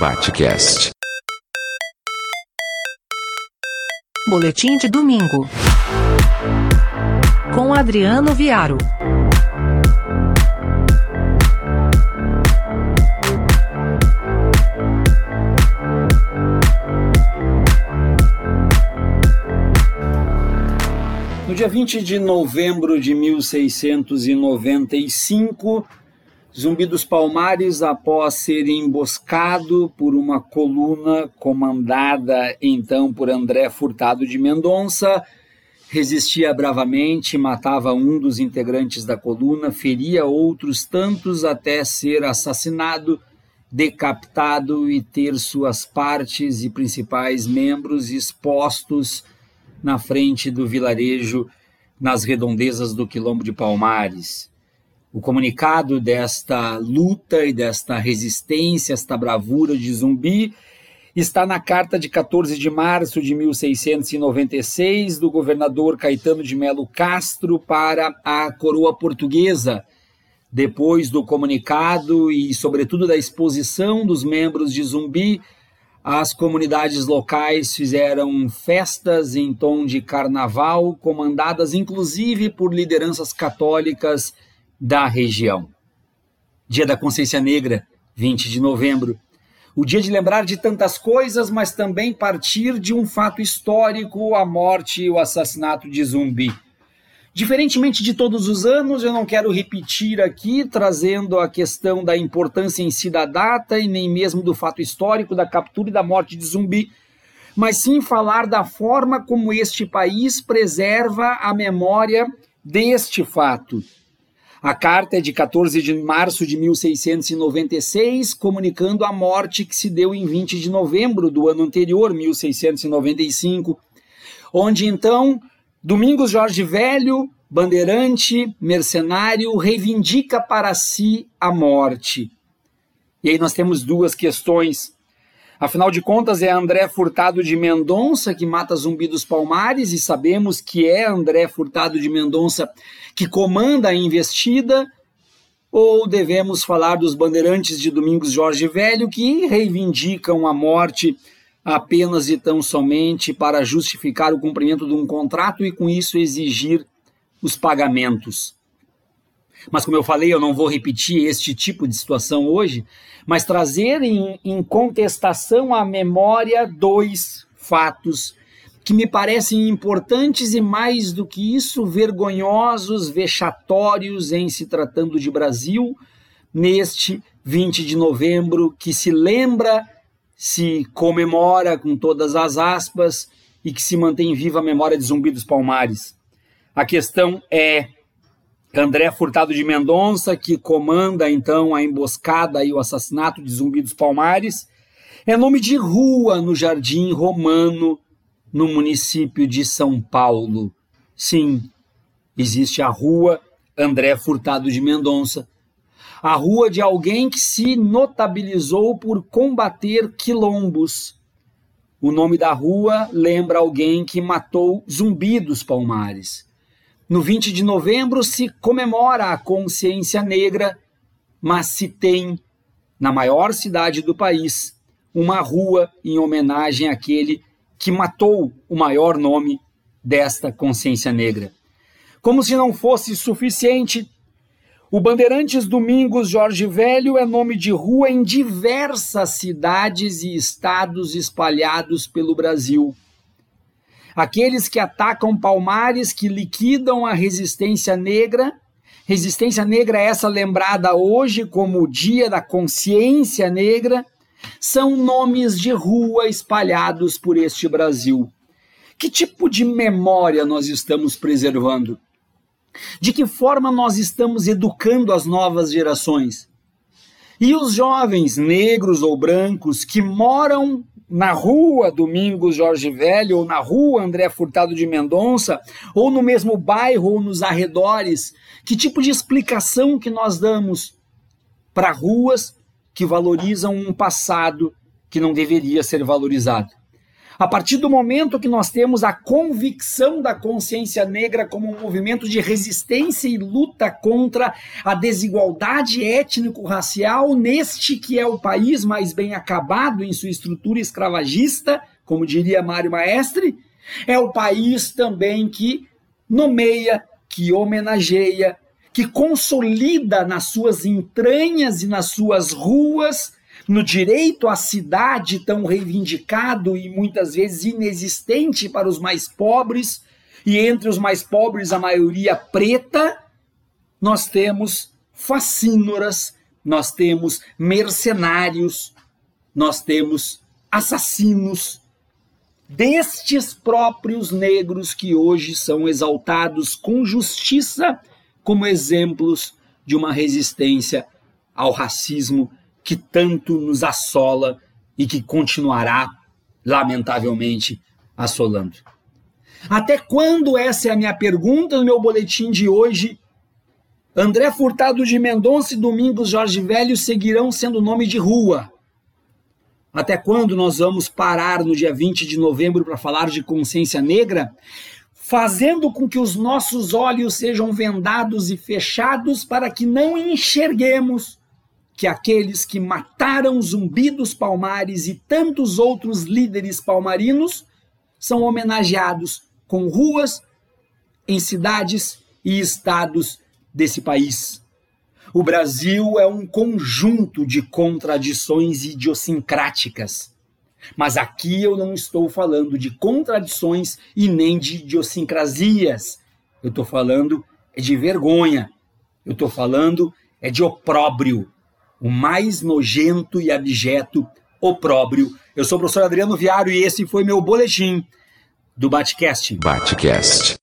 Batcast. Boletim de domingo. Com Adriano Viaro. No dia 20 de novembro de 1695, Zumbi dos Palmares, após ser emboscado por uma coluna comandada então por André Furtado de Mendonça, resistia bravamente, matava um dos integrantes da coluna, feria outros tantos até ser assassinado, decapitado e ter suas partes e principais membros expostos na frente do vilarejo nas redondezas do Quilombo de Palmares. O comunicado desta luta e desta resistência, esta bravura de Zumbi, está na carta de 14 de março de 1696 do governador Caetano de Melo Castro para a coroa portuguesa. Depois do comunicado e, sobretudo, da exposição dos membros de Zumbi, as comunidades locais fizeram festas em tom de carnaval, comandadas inclusive por lideranças católicas da região. Dia da Consciência Negra, 20 de novembro. O dia de lembrar de tantas coisas, mas também partir de um fato histórico, a morte e o assassinato de Zumbi. Diferentemente de todos os anos, eu não quero repetir aqui, trazendo a questão da importância em si da data e nem mesmo do fato histórico da captura e da morte de Zumbi, mas sim falar da forma como este país preserva a memória deste fato. A carta é de 14 de março de 1696, comunicando a morte que se deu em 20 de novembro do ano anterior, 1695, onde então Domingos Jorge Velho, bandeirante, mercenário, reivindica para si a morte. E aí nós temos duas questões. Afinal de contas, é André Furtado de Mendonça que mata Zumbi dos Palmares, e sabemos que é André Furtado de Mendonça que comanda a investida, ou devemos falar dos bandeirantes de Domingos Jorge Velho que reivindicam a morte apenas e tão somente para justificar o cumprimento de um contrato e com isso exigir os pagamentos. Mas, como eu falei, eu não vou repetir este tipo de situação hoje, mas trazer em, em contestação à memória dois fatos que me parecem importantes e, mais do que isso, vergonhosos, vexatórios em se tratando de Brasil, neste 20 de novembro, que se lembra se comemora com todas as aspas e que se mantém viva a memória de Zumbi dos Palmares. A questão é André Furtado de Mendonça, que comanda então a emboscada e o assassinato de Zumbi dos Palmares, é nome de rua no Jardim Romano, no município de São Paulo. Sim, existe a rua André Furtado de Mendonça, a rua de alguém que se notabilizou por combater quilombos. O nome da rua lembra alguém que matou Zumbi dos Palmares. No 20 de novembro se comemora a consciência negra, mas se tem, na maior cidade do país, uma rua em homenagem àquele que matou o maior nome desta consciência negra. Como se não fosse suficiente, o Bandeirantes Domingos Jorge Velho é nome de rua em diversas cidades e estados espalhados pelo Brasil. Aqueles que atacam Palmares, que liquidam a resistência negra, resistência negra essa lembrada hoje como o Dia da Consciência Negra, são nomes de rua espalhados por este Brasil. Que tipo de memória nós estamos preservando? De que forma nós estamos educando as novas gerações? E os jovens negros ou brancos que moram na rua Domingos Jorge Velho, ou na rua André Furtado de Mendonça, ou no mesmo bairro ou nos arredores, que tipo de explicação que nós damos para ruas que valorizam um passado que não deveria ser valorizado? A partir do momento que nós temos a convicção da consciência negra como um movimento de resistência e luta contra a desigualdade étnico-racial neste que é o país mais bem acabado em sua estrutura escravagista, como diria Mário Maestre, é o país também que nomeia, que homenageia, que consolida nas suas entranhas e nas suas ruas no direito à cidade tão reivindicado e muitas vezes inexistente para os mais pobres, e entre os mais pobres a maioria preta, nós temos facínoras, nós temos mercenários, nós temos assassinos. Destes próprios negros que hoje são exaltados com justiça como exemplos de uma resistência ao racismo que tanto nos assola e que continuará, lamentavelmente, assolando. Até quando? Essa é a minha pergunta no meu boletim de hoje. André Furtado de Mendonça e Domingos Jorge Velho seguirão sendo nome de rua. Até quando nós vamos parar no dia 20 de novembro para falar de consciência negra? Fazendo com que os nossos olhos sejam vendados e fechados para que não enxerguemos que aqueles que mataram Zumbi dos Palmares e tantos outros líderes palmarinos são homenageados com ruas em cidades e estados desse país. O Brasil é um conjunto de contradições idiosincráticas. Mas aqui eu não estou falando de contradições e nem de idiosincrasias. Eu estou falando é de vergonha. Eu estou falando é de opróbrio o mais nojento e abjeto opróbrio. Eu sou o professor Adriano Viário e esse foi meu boletim do Batcast. Batcast.